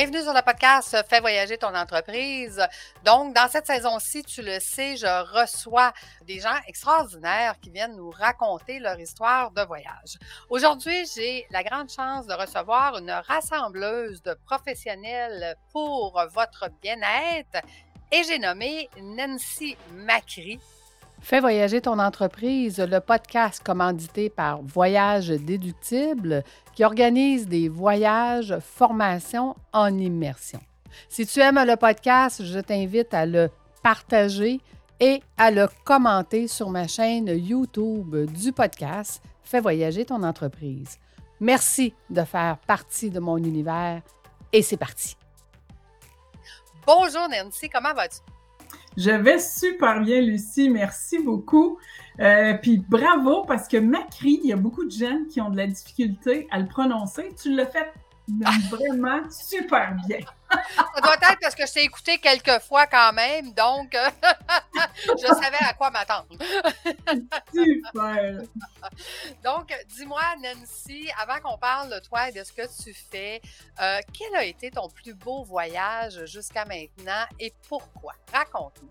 Bienvenue sur le podcast Fais voyager ton entreprise. Donc, dans cette saison-ci, tu le sais, je reçois des gens extraordinaires qui viennent nous raconter leur histoire de voyage. Aujourd'hui, j'ai la grande chance de recevoir une rassembleuse de professionnels pour votre bien-être et j'ai nommé Nancy Macri. Fais voyager ton entreprise, le podcast commandité par Voyage Déductible qui organise des voyages, formations en immersion. Si tu aimes le podcast, je t'invite à le partager et à le commenter sur ma chaîne YouTube du podcast Fais voyager ton entreprise. Merci de faire partie de mon univers et c'est parti. Bonjour Nancy, comment vas-tu? Je vais super bien, Lucie. Merci beaucoup. Euh, puis bravo, parce que Macri, il y a beaucoup de gens qui ont de la difficulté à le prononcer. Tu l'as fait vraiment super bien. Ça doit être parce que je t'ai écouté quelques fois quand même, donc je savais à quoi m'attendre. super. Donc, dis-moi, Nancy, avant qu'on parle de toi et de ce que tu fais, euh, quel a été ton plus beau voyage jusqu'à maintenant et pourquoi? Raconte-nous.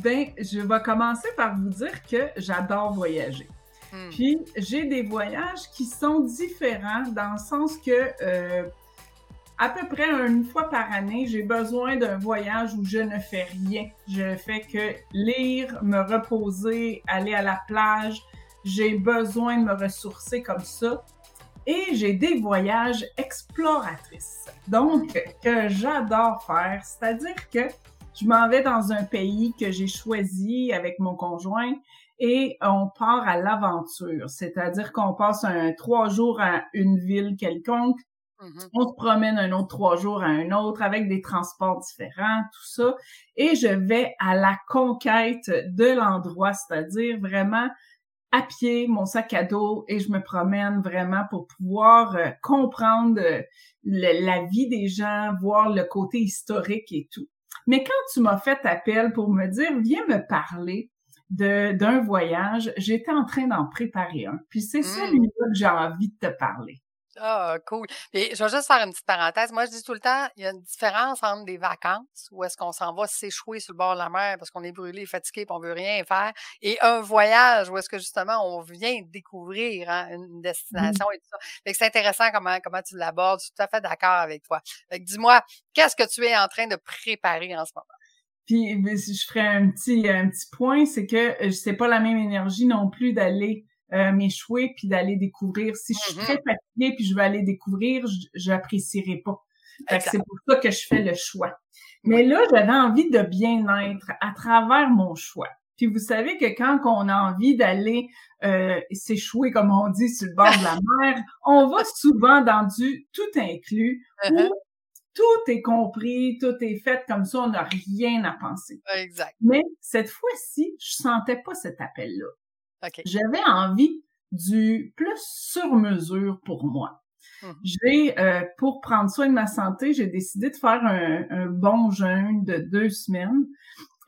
Ben, je vais commencer par vous dire que j'adore voyager. Hmm. Puis, j'ai des voyages qui sont différents dans le sens que euh, à peu près une fois par année, j'ai besoin d'un voyage où je ne fais rien. Je fais que lire, me reposer, aller à la plage. J'ai besoin de me ressourcer comme ça. Et j'ai des voyages exploratrices. Donc, que j'adore faire. C'est-à-dire que je m'en vais dans un pays que j'ai choisi avec mon conjoint et on part à l'aventure. C'est-à-dire qu'on passe un trois jours à une ville quelconque, mm-hmm. on se promène un autre trois jours à un autre avec des transports différents, tout ça. Et je vais à la conquête de l'endroit, c'est-à-dire vraiment à pied, mon sac à dos, et je me promène vraiment pour pouvoir euh, comprendre euh, la vie des gens, voir le côté historique et tout. Mais quand tu m'as fait appel pour me dire, viens me parler d'un voyage, j'étais en train d'en préparer un. Puis c'est mmh. celui-là que j'ai envie de te parler. Ah, cool. Et je vais juste faire une petite parenthèse. Moi, je dis tout le temps, il y a une différence entre des vacances où est-ce qu'on s'en va s'échouer sur le bord de la mer parce qu'on est brûlé, fatigué, et on veut rien faire, et un voyage où est-ce que justement on vient découvrir hein, une destination et tout ça. Fait que c'est intéressant comment comment tu l'abordes. Je suis tout à fait d'accord avec toi. Fait que dis-moi, qu'est-ce que tu es en train de préparer en ce moment? Puis je ferai un petit un petit point, c'est que euh, c'est pas la même énergie non plus d'aller euh, m'échouer puis d'aller découvrir. Si je suis mm-hmm. très fatiguée puis je veux aller découvrir, j'apprécierai pas. C'est pour ça que je fais le choix. Mais là, j'avais envie de bien-être à travers mon choix. Puis vous savez que quand on a envie d'aller euh, s'échouer, comme on dit, sur le bord de la mer, on va souvent dans du tout inclus uh-huh. Tout est compris, tout est fait comme ça, on n'a rien à penser. Exact. Mais cette fois-ci, je sentais pas cet appel-là. J'avais envie du plus sur mesure pour moi. Mmh. J'ai, euh, pour prendre soin de ma santé, j'ai décidé de faire un, bon jeûne de deux semaines.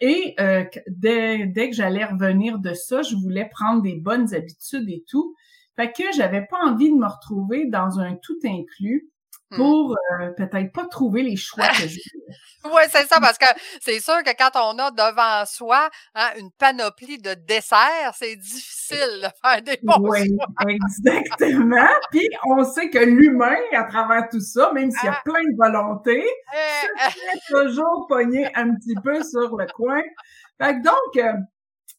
Et euh, dès, dès que j'allais revenir de ça, je voulais prendre des bonnes habitudes et tout. Fait que j'avais pas envie de me retrouver dans un tout inclus. Pour euh, peut-être pas trouver les choix que je Oui, c'est ça, parce que c'est sûr que quand on a devant soi hein, une panoplie de desserts, c'est difficile de faire des bons Oui, exactement. Puis on sait que l'humain, à travers tout ça, même s'il y a ah. plein de volonté, eh, se toujours pogné un petit peu sur le coin. Fait que donc, euh,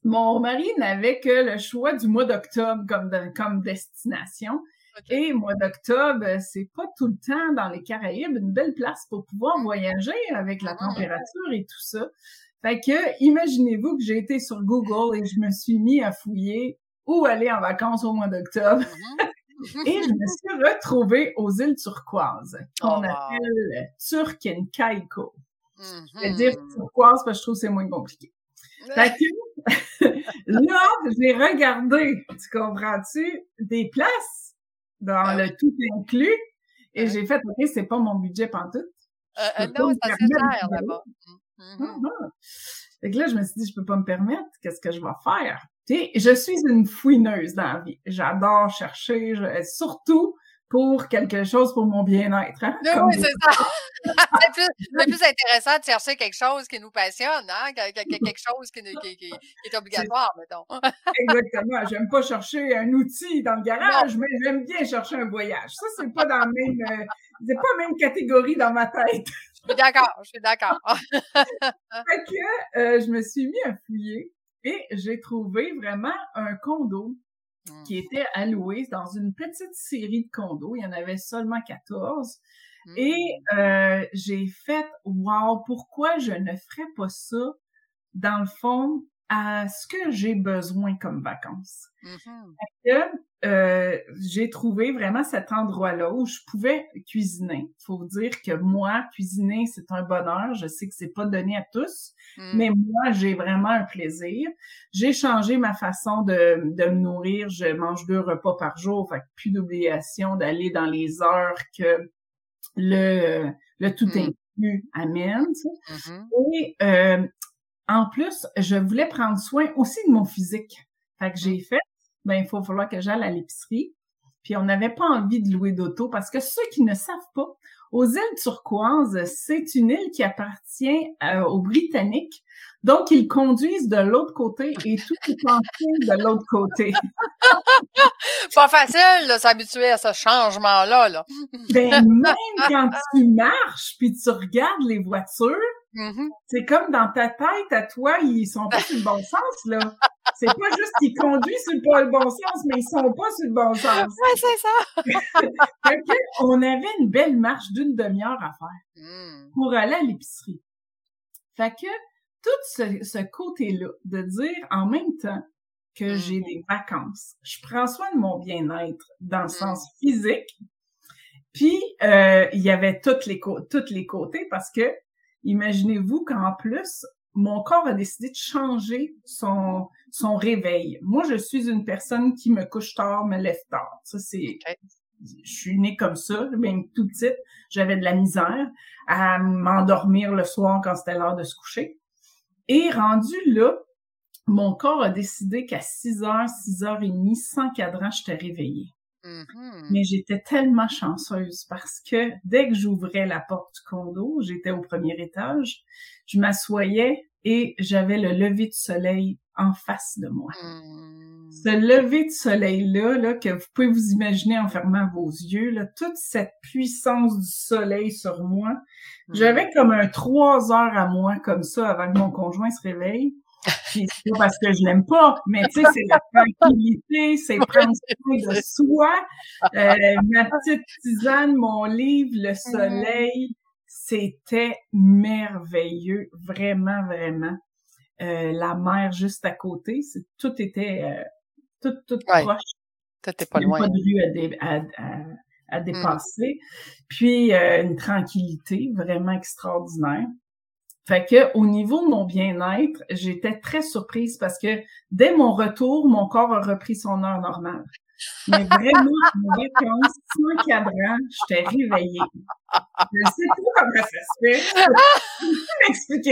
mon mari n'avait que le choix du mois d'octobre comme, comme destination. Et mois d'octobre, c'est pas tout le temps dans les Caraïbes une belle place pour pouvoir voyager avec la mmh. température et tout ça. Fait que, imaginez-vous que j'ai été sur Google et je me suis mis à fouiller où aller en vacances au mois d'octobre. Mmh. et je me suis retrouvée aux îles turquoises, qu'on oh, appelle Turkenkaiko. Je vais dire turquoise parce que je trouve que c'est moins compliqué. Fait que, là, j'ai regardé, tu comprends-tu, des places dans ben le tout inclus. Et j'ai fait, OK, c'est pas mon budget pantoute. Euh, euh non, ça c'est cher là-bas. Mmh, mmh. Fait que là, je me suis dit, je peux pas me permettre, qu'est-ce que je vais faire? sais, je suis une fouineuse dans la vie. J'adore chercher, surtout pour quelque chose pour mon bien-être. Hein, oui, c'est ça. c'est plus, intéressant de chercher quelque chose qui nous passionne, hein, quelque chose qui, est obligatoire, mettons. Exactement. J'aime pas chercher un outil dans le garage, mais j'aime bien chercher un voyage. Ça, c'est pas dans la même, euh, c'est pas la même catégorie dans ma tête. Je suis d'accord, je suis d'accord. fait que euh, je me suis mis à fouiller et j'ai trouvé vraiment un condo Mmh. qui était alloué dans une petite série de condos. Il y en avait seulement 14. Et mmh. euh, j'ai fait, wow, pourquoi je ne ferais pas ça, dans le fond, à ce que j'ai besoin comme vacances. Mmh euh, j'ai trouvé vraiment cet endroit-là où je pouvais cuisiner. Faut dire que moi, cuisiner, c'est un bonheur. Je sais que c'est pas donné à tous, mmh. mais moi, j'ai vraiment un plaisir. J'ai changé ma façon de, de me nourrir. Je mange deux repas par jour, fait plus d'obligation d'aller dans les heures que le, le tout mmh. inclus amène. Et euh, en plus, je voulais prendre soin aussi de mon physique. Fait que j'ai fait, ben, il faut falloir que j'aille à l'épicerie. Puis on n'avait pas envie de louer d'auto parce que ceux qui ne savent pas, aux îles turquoises, c'est une île qui appartient euh, aux Britanniques. Donc, ils conduisent de l'autre côté et tout est pensé de l'autre côté. pas facile de s'habituer à ce changement-là. Là. ben, même quand tu marches puis tu regardes les voitures, Mm-hmm. C'est comme dans ta tête, à toi, ils sont pas sur le bon sens, là. C'est pas juste qu'ils conduisent sur le, bon sens, mais ils sont pas sur le bon sens. Ouais, c'est ça. on avait une belle marche d'une demi-heure à faire mm. pour aller à l'épicerie. Fait que tout ce, côté-là, de dire en même temps que j'ai mm-hmm. des vacances, je prends soin de mon bien-être dans le mm. sens physique, puis euh, il y avait toutes les, toutes les côtés parce que Imaginez-vous qu'en plus, mon corps a décidé de changer son, son réveil. Moi, je suis une personne qui me couche tard, me lève tard. Ça, c'est, je suis née comme ça, même tout petite. J'avais de la misère à m'endormir le soir quand c'était l'heure de se coucher. Et rendu là, mon corps a décidé qu'à 6 h 6 h 30, sans cadran, j'étais réveillée. Mm-hmm. Mais j'étais tellement chanceuse parce que dès que j'ouvrais la porte du condo, j'étais au premier étage, je m'assoyais et j'avais le lever du soleil en face de moi. Mm. Ce lever de soleil-là, là, que vous pouvez vous imaginer en fermant vos yeux, là, toute cette puissance du soleil sur moi, mm. j'avais comme un trois heures à moi comme ça avant que mon conjoint se réveille. Puis c'est pas parce que je l'aime pas, mais tu sais, c'est la tranquillité, c'est prendre soin de soi. Euh, ma petite tisane, mon livre, le mm-hmm. soleil, c'était merveilleux, vraiment, vraiment. Euh, la mer juste à côté, c'est tout était euh, tout, tout proche. Tout pas loin. Pas de rue à, à, à, mm. dépasser. Puis euh, une tranquillité vraiment extraordinaire. Fait que au niveau de mon bien-être, j'étais très surprise parce que dès mon retour, mon corps a repris son heure normale. Mais vraiment, mon vacances, sans cadran, j'étais réveillée. Sais pas comment ça se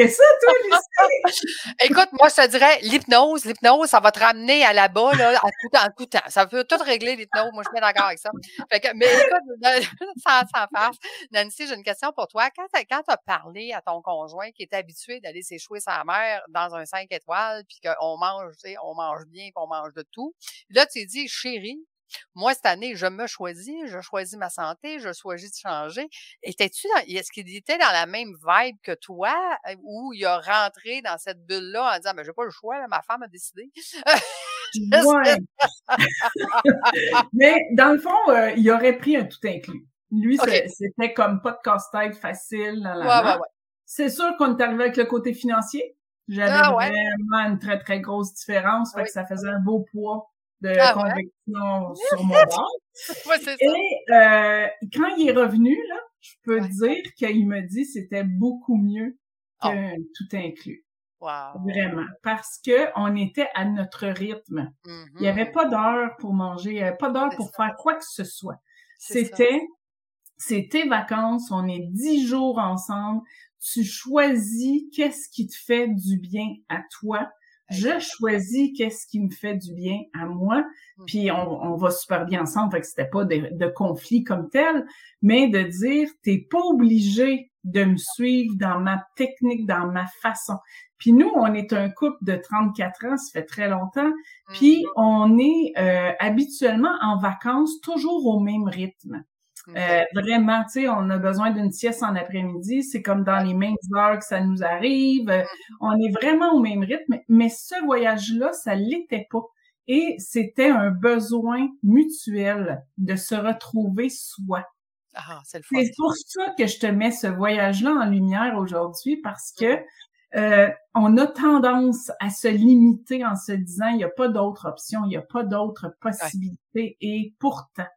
ça, toi, Lucie? Écoute, moi, je te dirais, l'hypnose, l'hypnose, ça va te ramener à là-bas, là, en tout, en tout temps. Ça peut tout régler, l'hypnose. Moi, je suis d'accord avec ça. Mais écoute, sans, sans farce. Nancy, j'ai une question pour toi. Quand tu as parlé à ton conjoint qui est habitué d'aller s'échouer sa mère dans un 5 étoiles, puis qu'on mange, tu sais, on mange bien, puis on mange de tout, là, tu dis, chérie, moi, cette année, je me choisis, je choisis ma santé, je choisis de changer. Étais-tu est-ce qu'il était dans la même vibe que toi, ou il a rentré dans cette bulle-là en disant, ben, j'ai pas le choix, ma femme a décidé? ouais. Mais dans le fond, euh, il aurait pris un tout inclus. Lui, c'était comme pas de casse-tête facile dans la C'est sûr qu'on est arrivé avec le côté financier. J'avais ah vraiment une très, très grosse différence. Fait que ça faisait un beau poids de ah conviction sur mon bord. Et euh, quand il est revenu, là, je peux dire qu'il me dit c'était beaucoup mieux oh. que tout inclus. Wow. Vraiment. Parce que on était à notre rythme. Il n'y avait mm-hmm. pas d'heure pour manger, il n'y avait pas d'heure pour faire quoi que ce soit. C'était, c'était vacances, on est dix jours ensemble. Tu choisis qu'est-ce qui te fait du bien à toi Je choisis qu'est-ce qui me fait du bien à moi, puis on, va super bien ensemble, fait que c'était pas de, de, conflit comme tel, mais de dire, t'es pas obligé de me suivre dans ma technique, dans ma façon. Puis nous, on est un couple de 34 ans, ça fait très longtemps, puis mmh. on est euh, habituellement en vacances toujours au même rythme. Euh, vraiment, tu sais, on a besoin d'une sieste en après-midi. C'est comme dans les mêmes heures que ça nous arrive. Mm-hmm. On est vraiment au même rythme. Mais ce voyage-là, ça l'était pas. Et c'était un besoin mutuel de se retrouver soi. Ah, c'est pour ça que je te mets ce voyage-là en lumière aujourd'hui parce que euh, on a tendance à se limiter en se disant il n'y a pas d'autre option, il n'y a pas d'autre possibilité. Et pourtant,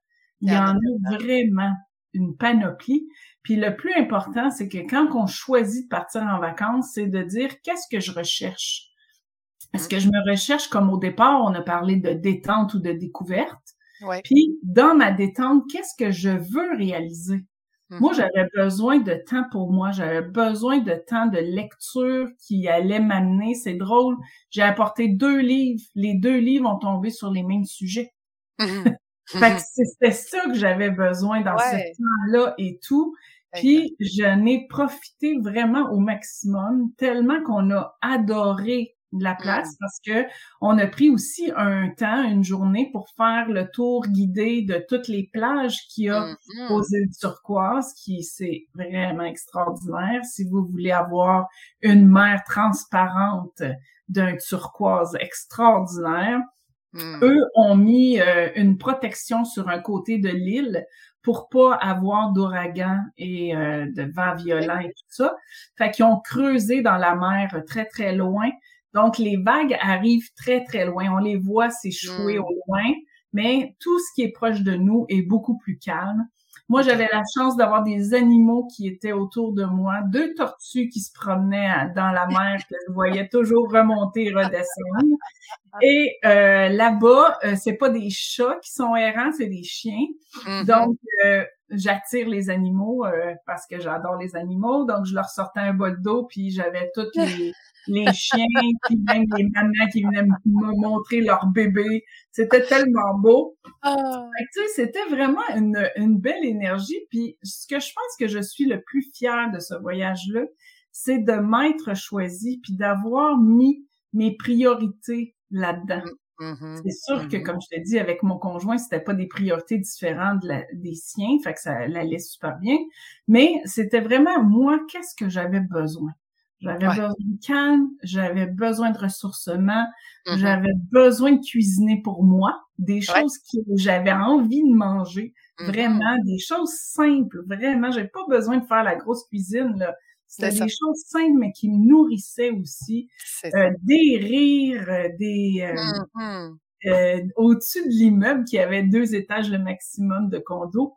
il y en a vraiment une panoplie. Puis le plus important, c'est que quand on choisit de partir en vacances, c'est de dire qu'est-ce que je recherche. Est-ce que je me recherche comme au départ, on a parlé de détente ou de découverte? Puis dans ma détente, qu'est-ce que je veux réaliser? Moi, mm-hmm. j'avais besoin de temps pour moi. J'avais besoin de temps de lecture qui allait m'amener. C'est drôle. J'ai apporté deux livres. Les deux livres ont tombé sur les mêmes sujets. Mm-hmm. Fait que c'était ça que j'avais besoin dans ce temps-là et tout. Puis je n'ai profité vraiment au maximum, tellement qu'on a adoré la place mmh. parce que on a pris aussi un temps, une journée pour faire le tour guidé de toutes les plages qu'il y a mmh aux îles turquoises, qui c'est vraiment extraordinaire. Si vous voulez avoir une mer transparente d'un turquoise extraordinaire, Hmm. Eux ont mis euh, une protection sur un côté de l'île pour pas avoir d'ouragan et euh, de vent violent et tout ça. Fait qu'ils ont creusé dans la mer très, très loin. Donc, les vagues arrivent très, très loin. On les voit s'échouer hmm. au loin, mais tout ce qui est proche de nous est beaucoup plus calme. Moi, j'avais la chance d'avoir des animaux qui étaient autour de moi, deux tortues qui se promenaient dans la mer que je voyais toujours remonter et redescendre. Et euh, là-bas, euh, c'est pas des chats qui sont errants, c'est des chiens. Mm-hmm. Donc, euh, j'attire les animaux euh, parce que j'adore les animaux. Donc, je leur sortais un bol d'eau, puis j'avais toutes les, les chiens, puis même les mamans qui venaient me montrer leur bébé. C'était tellement beau. Oh. C'était vraiment une, une belle énergie. Puis, ce que je pense que je suis le plus fière de ce voyage-là, c'est de m'être choisi puis d'avoir mis mes priorités là-dedans. Mm-hmm. C'est sûr que, mm-hmm. comme je te dis, avec mon conjoint, c'était pas des priorités différentes des siens, fait que ça allait super bien. Mais c'était vraiment moi, qu'est-ce que j'avais besoin? J'avais besoin de calme, j'avais besoin de ressourcement, mm-hmm. j'avais besoin de cuisiner pour moi, des choses que j'avais envie de manger, vraiment, des choses simples, vraiment. J'ai pas besoin de faire la grosse cuisine, là. C'était des choses simples, mais qui me nourrissaient aussi. Euh, des rires, euh, des... Euh, mmh euh, au-dessus de l'immeuble qui avait deux étages le maximum de condos,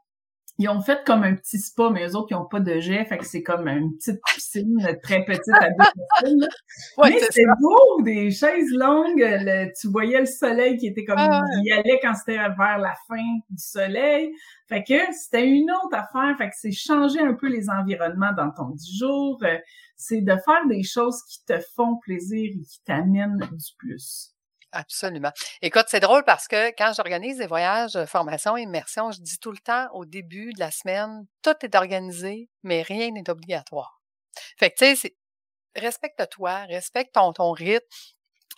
ils ont fait comme un petit spa, mais eux autres, ils n'ont pas de jet, fait que c'est comme une petite piscine très petite à deux personnes. mais c'était beau, des chaises longues, tu voyais le soleil qui était comme, ah il y allait quand c'était vers la fin du soleil. Fait que c'était une autre affaire, fait que c'est changer un peu les environnements dans ton dix jours, euh, c'est de faire des choses qui te font plaisir et qui t'amènent du plus. Absolument. Écoute, c'est drôle parce que quand j'organise des voyages, euh, formation, immersion, je dis tout le temps au début de la semaine, tout est organisé, mais rien n'est obligatoire. Fait que, tu sais, respecte-toi, respecte ton, ton rythme,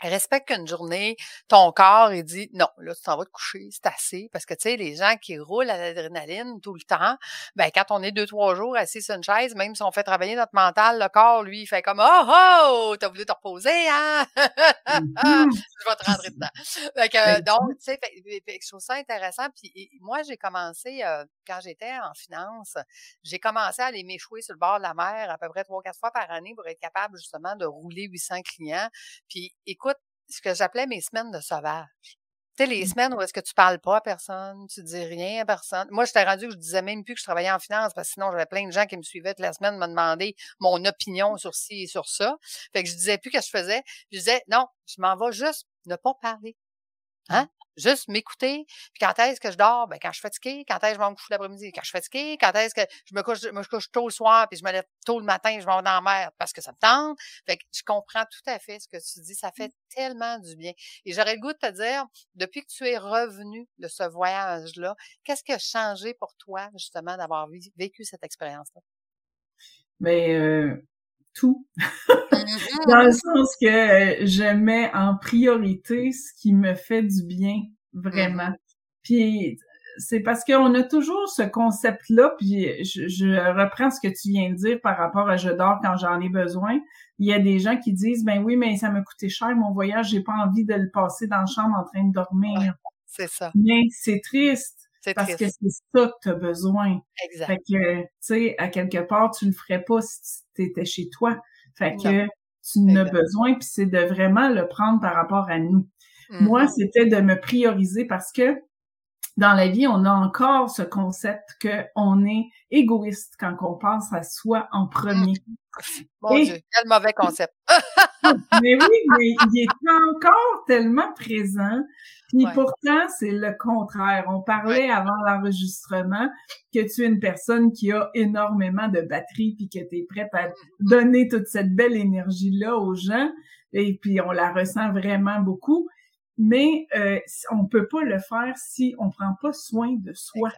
respecte qu'une journée, ton corps, il dit non, là, tu t'en vas te coucher, c'est assez. Parce que, tu sais, les gens qui roulent à l'adrénaline tout le temps, ben, quand on est deux, trois jours assis sur une chaise, même si on fait travailler notre mental, le corps, lui, il fait comme Oh, oh, t'as voulu te reposer, hein? Mm-hmm. Je vais te rentrer dedans. Fait que, donc, tu sais, je trouve ça intéressant. Puis moi, j'ai commencé, euh, quand j'étais en finance, j'ai commencé à aller m'échouer sur le bord de la mer à peu près trois, quatre fois par année pour être capable, justement, de rouler 800 clients. Puis, écoute, ce que j'appelais mes semaines de sauvage. Tu sais, les mmh. semaines où est-ce que tu parles pas à personne, tu dis rien à personne. Moi, j'étais rendu que je disais même plus que je travaillais en finance parce que sinon, j'avais plein de gens qui me suivaient toute la semaine me demandaient mon opinion sur ci et sur ça. Fait que je disais plus ce que je faisais. Je disais, non, je m'en vais juste ne pas parler. Hein? Juste m'écouter. Puis quand est-ce que je dors? Ben, quand je suis fatiguée. Quand est-ce que je vais me coucher l'après-midi? Quand je suis fatiguée. Quand est-ce que je me couche, je me couche tôt le soir, puis je me lève tôt le matin, je vais dans la mer parce que ça me tente. Fait que je comprends tout à fait ce que tu dis. Ça fait tellement du bien. Et j'aurais le goût de te dire, depuis que tu es revenu de ce voyage-là, qu'est-ce qui a changé pour toi, justement, d'avoir vécu cette expérience-là? Mais ben, euh, tout. Mm-hmm. Dans le sens que je mets en priorité ce qui me fait du bien, vraiment. Mm-hmm. Puis c'est parce qu'on a toujours ce concept-là, puis je, reprends ce que tu viens de dire par rapport à je dors quand j'en ai besoin. Il y a des gens qui disent ben oui, mais ça m'a coûté cher mon voyage, j'ai pas envie de le passer dans la chambre en train de dormir. c'est ça. Mais c'est triste. Parce que c'est ça que tu as besoin. Exact. Fait que, tu sais, à quelque part, tu le ferais pas si tu étais chez toi. Fait que tu en as besoin, puis c'est de vraiment le prendre par rapport à nous. Moi, mm-hmm. c'était de me prioriser parce que dans la vie, on a encore ce concept qu'on est égoïste quand on pense à soi en premier. Mon Dieu, quel mauvais concept. mais oui, mais il est encore tellement présent. Puis pourtant, c'est le contraire. On parlait avant l'enregistrement que tu es une personne qui a énormément de batterie puis que tu es prête à mm-hmm. donner toute cette belle énergie-là aux gens. Et puis on la ressent vraiment beaucoup mais euh, on peut pas le faire si on prend pas soin de soi.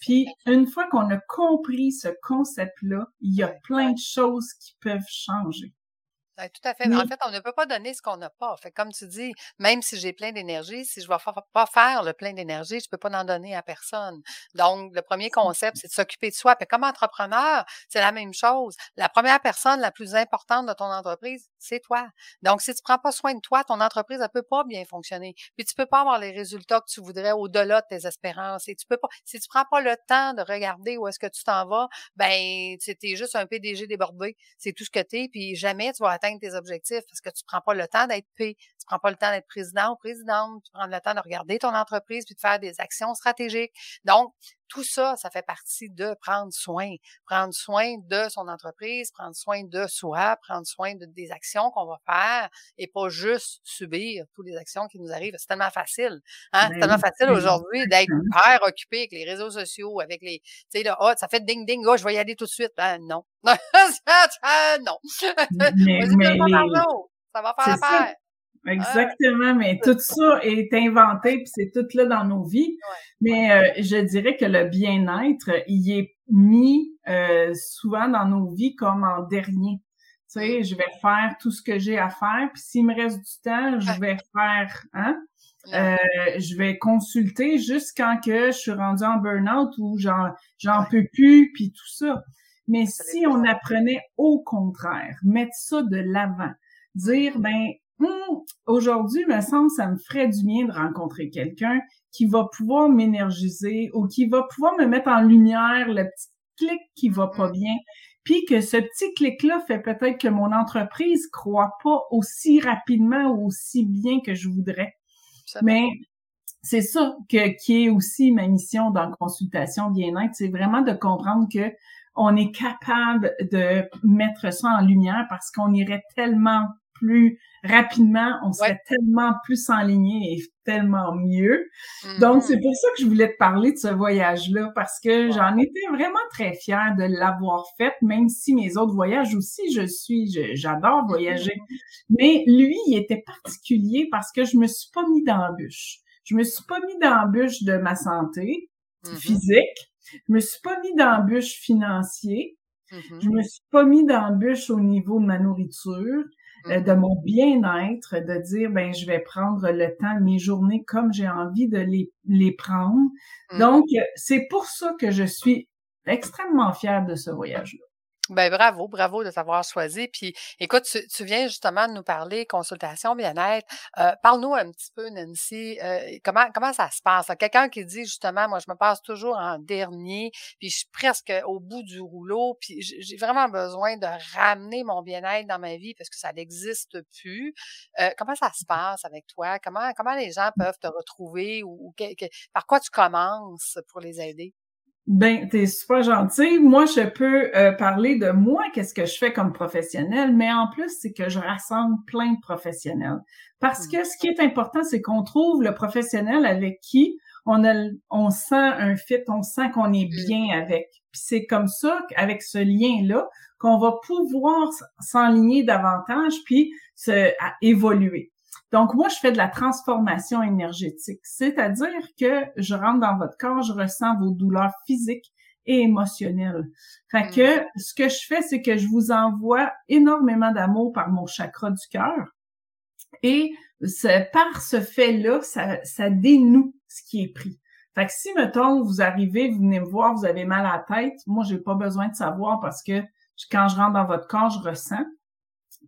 Puis une fois qu'on a compris ce concept-là, il y a plein de choses qui peuvent changer tout à fait. En fait, on ne peut pas donner ce qu'on n'a pas. Fait comme tu dis, même si j'ai plein d'énergie, si je ne vais pas faire le plein d'énergie, je ne peux pas en donner à personne. Donc, le premier concept, c'est de s'occuper de soi. Puis comme entrepreneur, c'est la même chose. La première personne la plus importante de ton entreprise, c'est toi. Donc, si tu prends pas soin de toi, ton entreprise ne peut pas bien fonctionner. Puis tu peux pas avoir les résultats que tu voudrais au-delà de tes espérances. Et tu peux pas, si tu prends pas le temps de regarder où est-ce que tu t'en vas, ben, tu es juste un PDG débordé. C'est tout ce que tu es. Puis jamais tu vas atteindre tes objectifs parce que tu prends pas le temps d'être P, tu prends pas le temps d'être président ou présidente, tu prends le temps de regarder ton entreprise puis de faire des actions stratégiques. Donc, tout ça, ça fait partie de prendre soin, prendre soin de son entreprise, prendre soin de soi, prendre soin de, des actions qu'on va faire et pas juste subir toutes les actions qui nous arrivent. C'est tellement facile. Hein? c'est ben tellement facile aujourd'hui d'être hyper occupé avec les réseaux sociaux, avec les, tu sais, là, oh, ça fait ding ding, oh, je vais y aller tout de suite. Ben, non. non. Mais, mais ça va faire l'affaire. Exactement, mais tout ça est inventé puis c'est tout là dans nos vies. Mais euh, je dirais que le bien-être, il est mis euh, souvent dans nos vies comme en dernier. Tu sais, je vais faire tout ce que j'ai à faire, puis s'il me reste du temps, je vais faire, hein? Euh, je vais consulter jusqu'à que je suis rendue en burn-out ou j'en j'en peux plus puis tout ça. Mais si on apprenait au contraire, mettre ça de l'avant, dire ben Hum, aujourd'hui, me semble, ça me ferait du bien de rencontrer quelqu'un qui va pouvoir m'énergiser ou qui va pouvoir me mettre en lumière le petit clic qui va pas mm. bien. Puis que ce petit clic-là fait peut-être que mon entreprise croit pas aussi rapidement ou aussi bien que je voudrais. Mais c'est ça que, qui est aussi ma mission dans consultation bien-être, c'est vraiment de comprendre que on est capable de mettre ça en lumière parce qu'on irait tellement plus rapidement, on serait tellement plus enligné et tellement mieux. Donc, c'est mm-hmm. pour ça que je voulais te parler de ce voyage-là, parce que j'en étais vraiment très fière de l'avoir fait, même si mes autres voyages aussi, je suis, j'adore voyager. Mm-hmm. Mais lui, il était particulier parce que je me suis pas mis dans la bûche. Je me suis pas mis dans la bûche de ma santé mm-hmm. physique. Je me suis pas mis dans la bûche financier. Je me suis pas mis dans la bûche au niveau de ma nourriture. Euh, de mon bien-être, de dire ben je vais prendre le temps de mes journées comme j'ai envie de les, les prendre. Mm. Donc c'est pour ça que je suis extrêmement fière de ce voyage-là. Ben bravo, bravo de t'avoir choisi. Puis écoute, tu, viens justement de nous parler consultation bien-être. Euh, parle-nous un petit peu, Nancy, euh, comment comment ça se passe? Quelqu'un qui dit justement, moi je me passe toujours en dernier, puis je suis presque au bout du rouleau, puis j'ai vraiment besoin de ramener mon bien-être dans ma vie parce que ça n'existe plus. Euh, comment ça se passe avec toi? Comment comment les gens peuvent te retrouver ou, par quoi tu commences pour les aider? Ben, t'es super gentil. Moi, je peux euh, parler de moi, qu'est-ce que je fais comme professionnel, mais en plus, c'est que je rassemble plein de professionnels. Parce que ce qui est important, c'est qu'on trouve le professionnel avec qui on a, on sent un fit, on sent qu'on est bien avec. Puis c'est comme ça, avec ce lien-là, qu'on va pouvoir s'enligner davantage puis se évoluer. Donc, moi, je fais de la transformation énergétique, c'est-à-dire que je rentre dans votre corps, je ressens vos douleurs physiques et émotionnelles. Fait que mm. ce que je fais, c'est que je vous envoie énormément d'amour par mon chakra du cœur. Et par ce fait-là, ça, ça dénoue ce qui est pris. Fait que si, mettons, vous arrivez, vous venez me voir, vous avez mal à la tête, moi, j'ai pas besoin de savoir parce que quand je rentre dans votre corps, je ressens.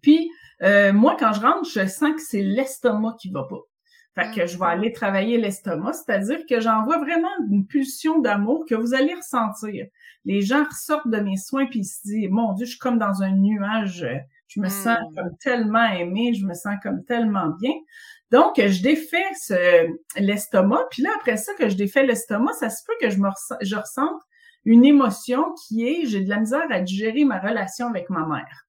Puis, euh, moi, quand je rentre, je sens que c'est l'estomac qui va pas. Fait que je vais mm-hmm. aller travailler l'estomac, c'est-à-dire que j'envoie vraiment une pulsion d'amour que vous allez ressentir. Les gens ressortent de mes soins puis ils se disent, mon Dieu, je suis comme dans un nuage, je me sens mm. comme tellement aimé, je me sens comme tellement bien. Donc, je défais ce, l'estomac, puis là, après ça, que je défais l'estomac, ça se peut que je me je ressente une émotion qui est, j'ai de la misère à digérer ma relation avec ma mère.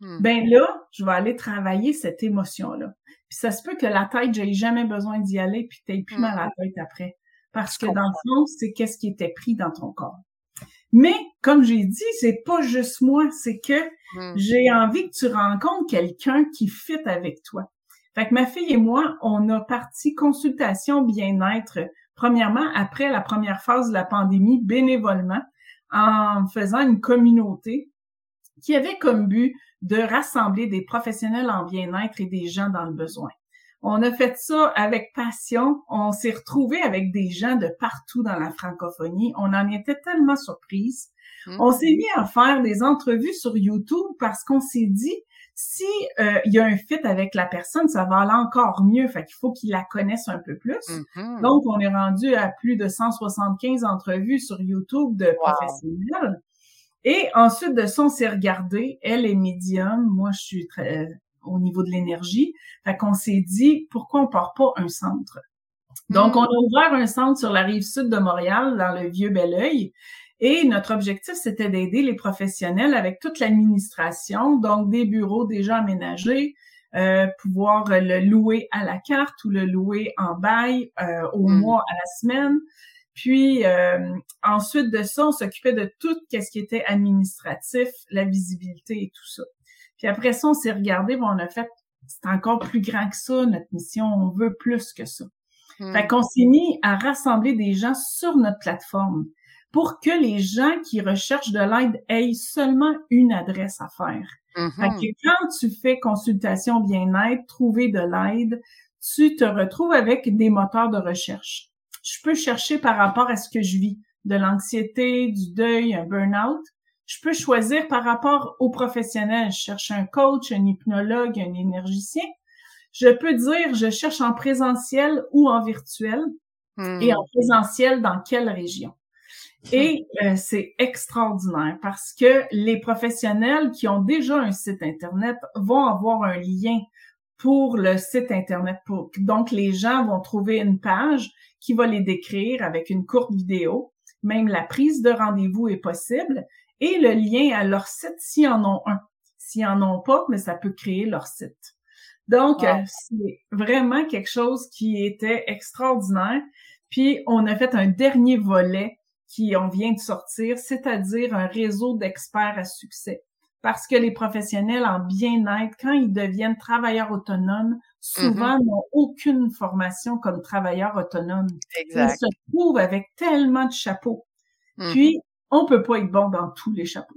Hmm. Ben là, je vais aller travailler cette émotion-là. Puis ça se peut que la tête, j'ai jamais besoin d'y aller, puis t'aies plus mal à la hmm. tête après. Parce que dans le fond, c'est qu'est-ce qui était pris dans ton corps. Mais, comme j'ai dit, c'est pas juste moi, c'est que hmm. j'ai envie que tu rencontres quelqu'un qui fit avec toi. Fait que ma fille et moi, on a parti consultation bien-être, premièrement, après la première phase de la pandémie, bénévolement, en faisant une communauté qui avait comme but de rassembler des professionnels en bien-être et des gens dans le besoin. On a fait ça avec passion. On s'est retrouvé avec des gens de partout dans la francophonie. On en était tellement surprise. Mmh. On s'est mis à faire des entrevues sur YouTube parce qu'on s'est dit, si euh, il y a un fit avec la personne, ça va aller encore mieux. Fait qu'il faut qu'il la connaisse un peu plus. Mmh Donc, on est rendu à plus de 175 entrevues sur YouTube de professionnels. Et ensuite de ça, on s'est regardé. Elle est médium. Moi, je suis très euh, au niveau de l'énergie. Fait qu'on s'est dit, pourquoi on part pas un centre? Donc, hmm. on a ouvert un centre sur la rive sud de Montréal, dans le vieux Belleuil. Et notre objectif, c'était d'aider les professionnels avec toute l'administration, donc des bureaux déjà aménagés, euh, pouvoir le louer à la carte ou le louer en bail euh, au hmm. mois, à la semaine. Puis euh, ensuite de ça, on s'occupait de tout ce qui était administratif, la visibilité et tout ça. Puis après ça, on s'est regardé, on a fait, c'est encore plus grand que ça, notre mission, on veut plus que ça. Hmm. Fait qu'on s'est mis à rassembler des gens sur notre plateforme pour que les gens qui recherchent de l'aide aient seulement une adresse à faire. Fait mm-hmm. que quand tu fais consultation bien-être, trouver de l'aide, tu te retrouves avec des moteurs de recherche je peux chercher par rapport à ce que je vis, de l'anxiété, du deuil, un burn-out. Je peux choisir par rapport aux professionnels. Je cherche un coach, un hypnologue, un énergicien. Je peux dire, je cherche en présentiel ou en virtuel. Et en hmm. présentiel, dans quelle région? Et euh, c'est extraordinaire parce que les professionnels qui ont déjà un site Internet vont avoir un lien pour le site Internet. donc, les gens vont trouver une page qui va les décrire avec une courte vidéo. Même la prise de rendez-vous est possible et le lien à leur site s'ils en ont un. S'ils en ont pas, mais ça peut créer leur site. Donc, c'est vraiment quelque chose qui était extraordinaire. Puis, on a fait un dernier volet qui on vient de sortir, c'est-à-dire un réseau d'experts à succès. Parce que les professionnels en bien-être, quand ils deviennent travailleurs autonomes, souvent mm-hmm. n'ont aucune formation comme travailleurs autonomes. Exact. Ils se trouvent avec tellement de chapeaux. Mm-hmm. Puis, on peut pas être bon dans tous les chapeaux.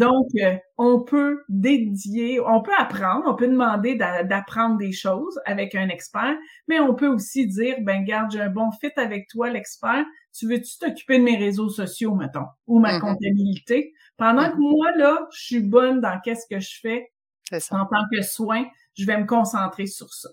Donc, euh, on peut dédier, on peut apprendre, on peut demander d'apprendre des choses avec un expert, mais on peut aussi dire, ben garde, j'ai un bon fit avec toi, l'expert. Tu veux-tu t'occuper de mes réseaux sociaux, mettons, ou ma mm-hmm. comptabilité? Pendant que moi, là, je suis bonne dans qu'est-ce que je fais en tant que soin, je vais me concentrer sur ça.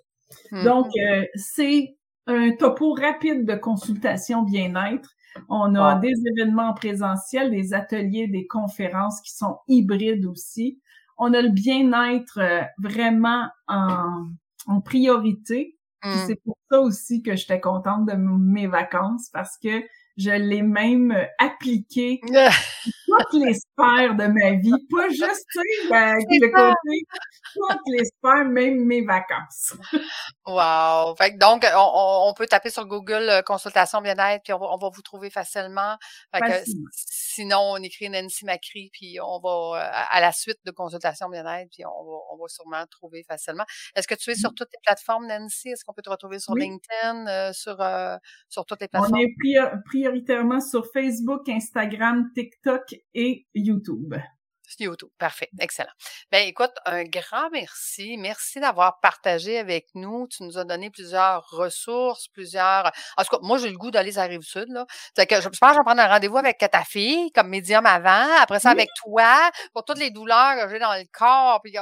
Hmm. Donc, euh, c'est un topo rapide de consultation bien-être. On a des événements présentiels, des ateliers, des conférences qui sont hybrides aussi. On a le bien-être euh, vraiment en, priorité. Hmm. C'est pour ça aussi que j'étais contente de mes vacances parce que je l'ai même appliqué toutes les sphères de ma vie, pas juste, tu sais, ben, le côté, toutes les sphères, même mes vacances. wow! Fait que donc, on, on, peut taper sur Google euh, consultation bien-être, puis on va, on va vous trouver facilement. Fait que, sinon, on écrit Nancy Macri, puis on va euh, à la suite de consultation bien-être, puis on va, on va sûrement trouver facilement. Est-ce que tu es sur toutes les plateformes, Nancy? Est-ce qu'on peut te retrouver sur LinkedIn, euh, sur, sur toutes les plateformes? On est prioritairement sur Facebook, Instagram, TikTok et YouTube. YouTube. Parfait. Excellent. Ben, écoute, un grand merci. Merci d'avoir partagé avec nous. Tu nous as donné plusieurs ressources, plusieurs. En tout cas, moi, j'ai le goût d'aller à la rive sud, là. que je pense que je vais prendre un rendez-vous avec ta fille, comme médium avant. Après ça, avec toi, pour toutes les douleurs que j'ai dans le corps. Puis,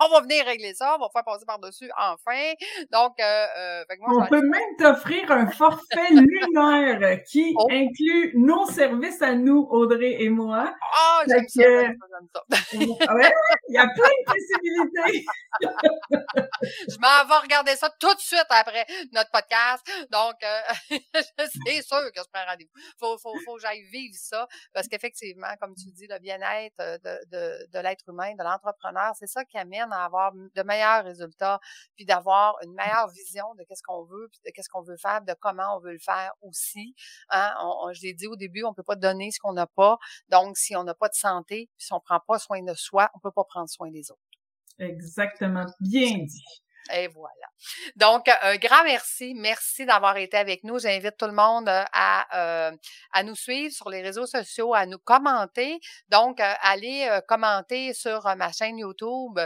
on va venir régler ça, on va faire passer par-dessus enfin. Donc, euh, euh on peut même t'offrir un forfait lunaire qui oh. inclut nos services à nous, Audrey et moi. Ah, j'aime ça, ouais, il y a plein de possibilités. je m'en vais regarder ça tout de suite après notre podcast. Donc, euh, c'est sûr que je prends rendez-vous. Faut, faut, faut que j'aille vivre ça parce qu'effectivement, comme tu dis, le bien-être de, de, de l'être humain, de l'entrepreneur, c'est ça qui amène à avoir de meilleurs résultats, puis d'avoir une meilleure vision de qu'est-ce qu'on veut, puis de qu'est-ce qu'on veut faire, de comment on veut le faire aussi. Hein? je l'ai dit au début, on peut pas donner ce qu'on n'a pas. Donc, si on n'a pas de santé, puis si on prend pas soin de soi, on peut pas prendre soin des autres. Exactement. Bien dit. Et voilà. Donc, un grand merci. Merci d'avoir été avec nous. J'invite tout le monde euh, à, euh, à nous suivre sur les réseaux sociaux, à nous commenter. Donc, euh, allez commenter sur ma chaîne YouTube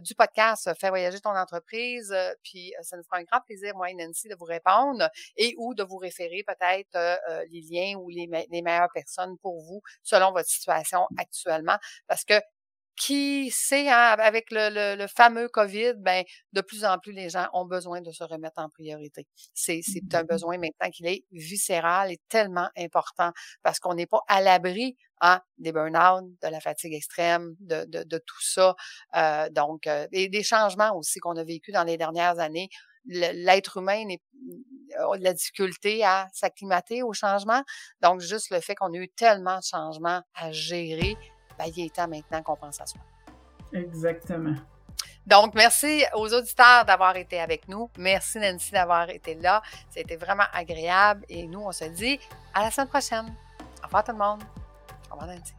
du podcast Fais voyager ton entreprise. puis, ça nous fera un grand plaisir, moi et Nancy, de vous répondre et ou de vous référer peut-être les liens ou les, les meilleures personnes pour vous selon votre situation actuellement. Parce que qui sait, hein, avec le, le, fameux COVID, ben, de plus en plus les gens ont besoin de se remettre en priorité. C'est, c'est un mmh besoin maintenant qu'il est viscéral et tellement important parce qu'on n'est pas à l'abri hein, des burn-out, de la fatigue extrême, de, de, de tout ça. Euh, donc, euh, et des changements aussi qu'on a vécu dans les dernières années. L'être humain a de la difficulté à s'acclimater au changement. Donc, juste le fait qu'on a eu tellement de changements à gérer, ben, il est temps maintenant qu'on pense à soi. Exactement. Donc, merci aux auditeurs d'avoir été avec nous. Merci Nancy d'avoir été là. C'était vraiment agréable. Et nous, on se dit à la semaine prochaine. Au revoir tout le monde. Au revoir Nancy.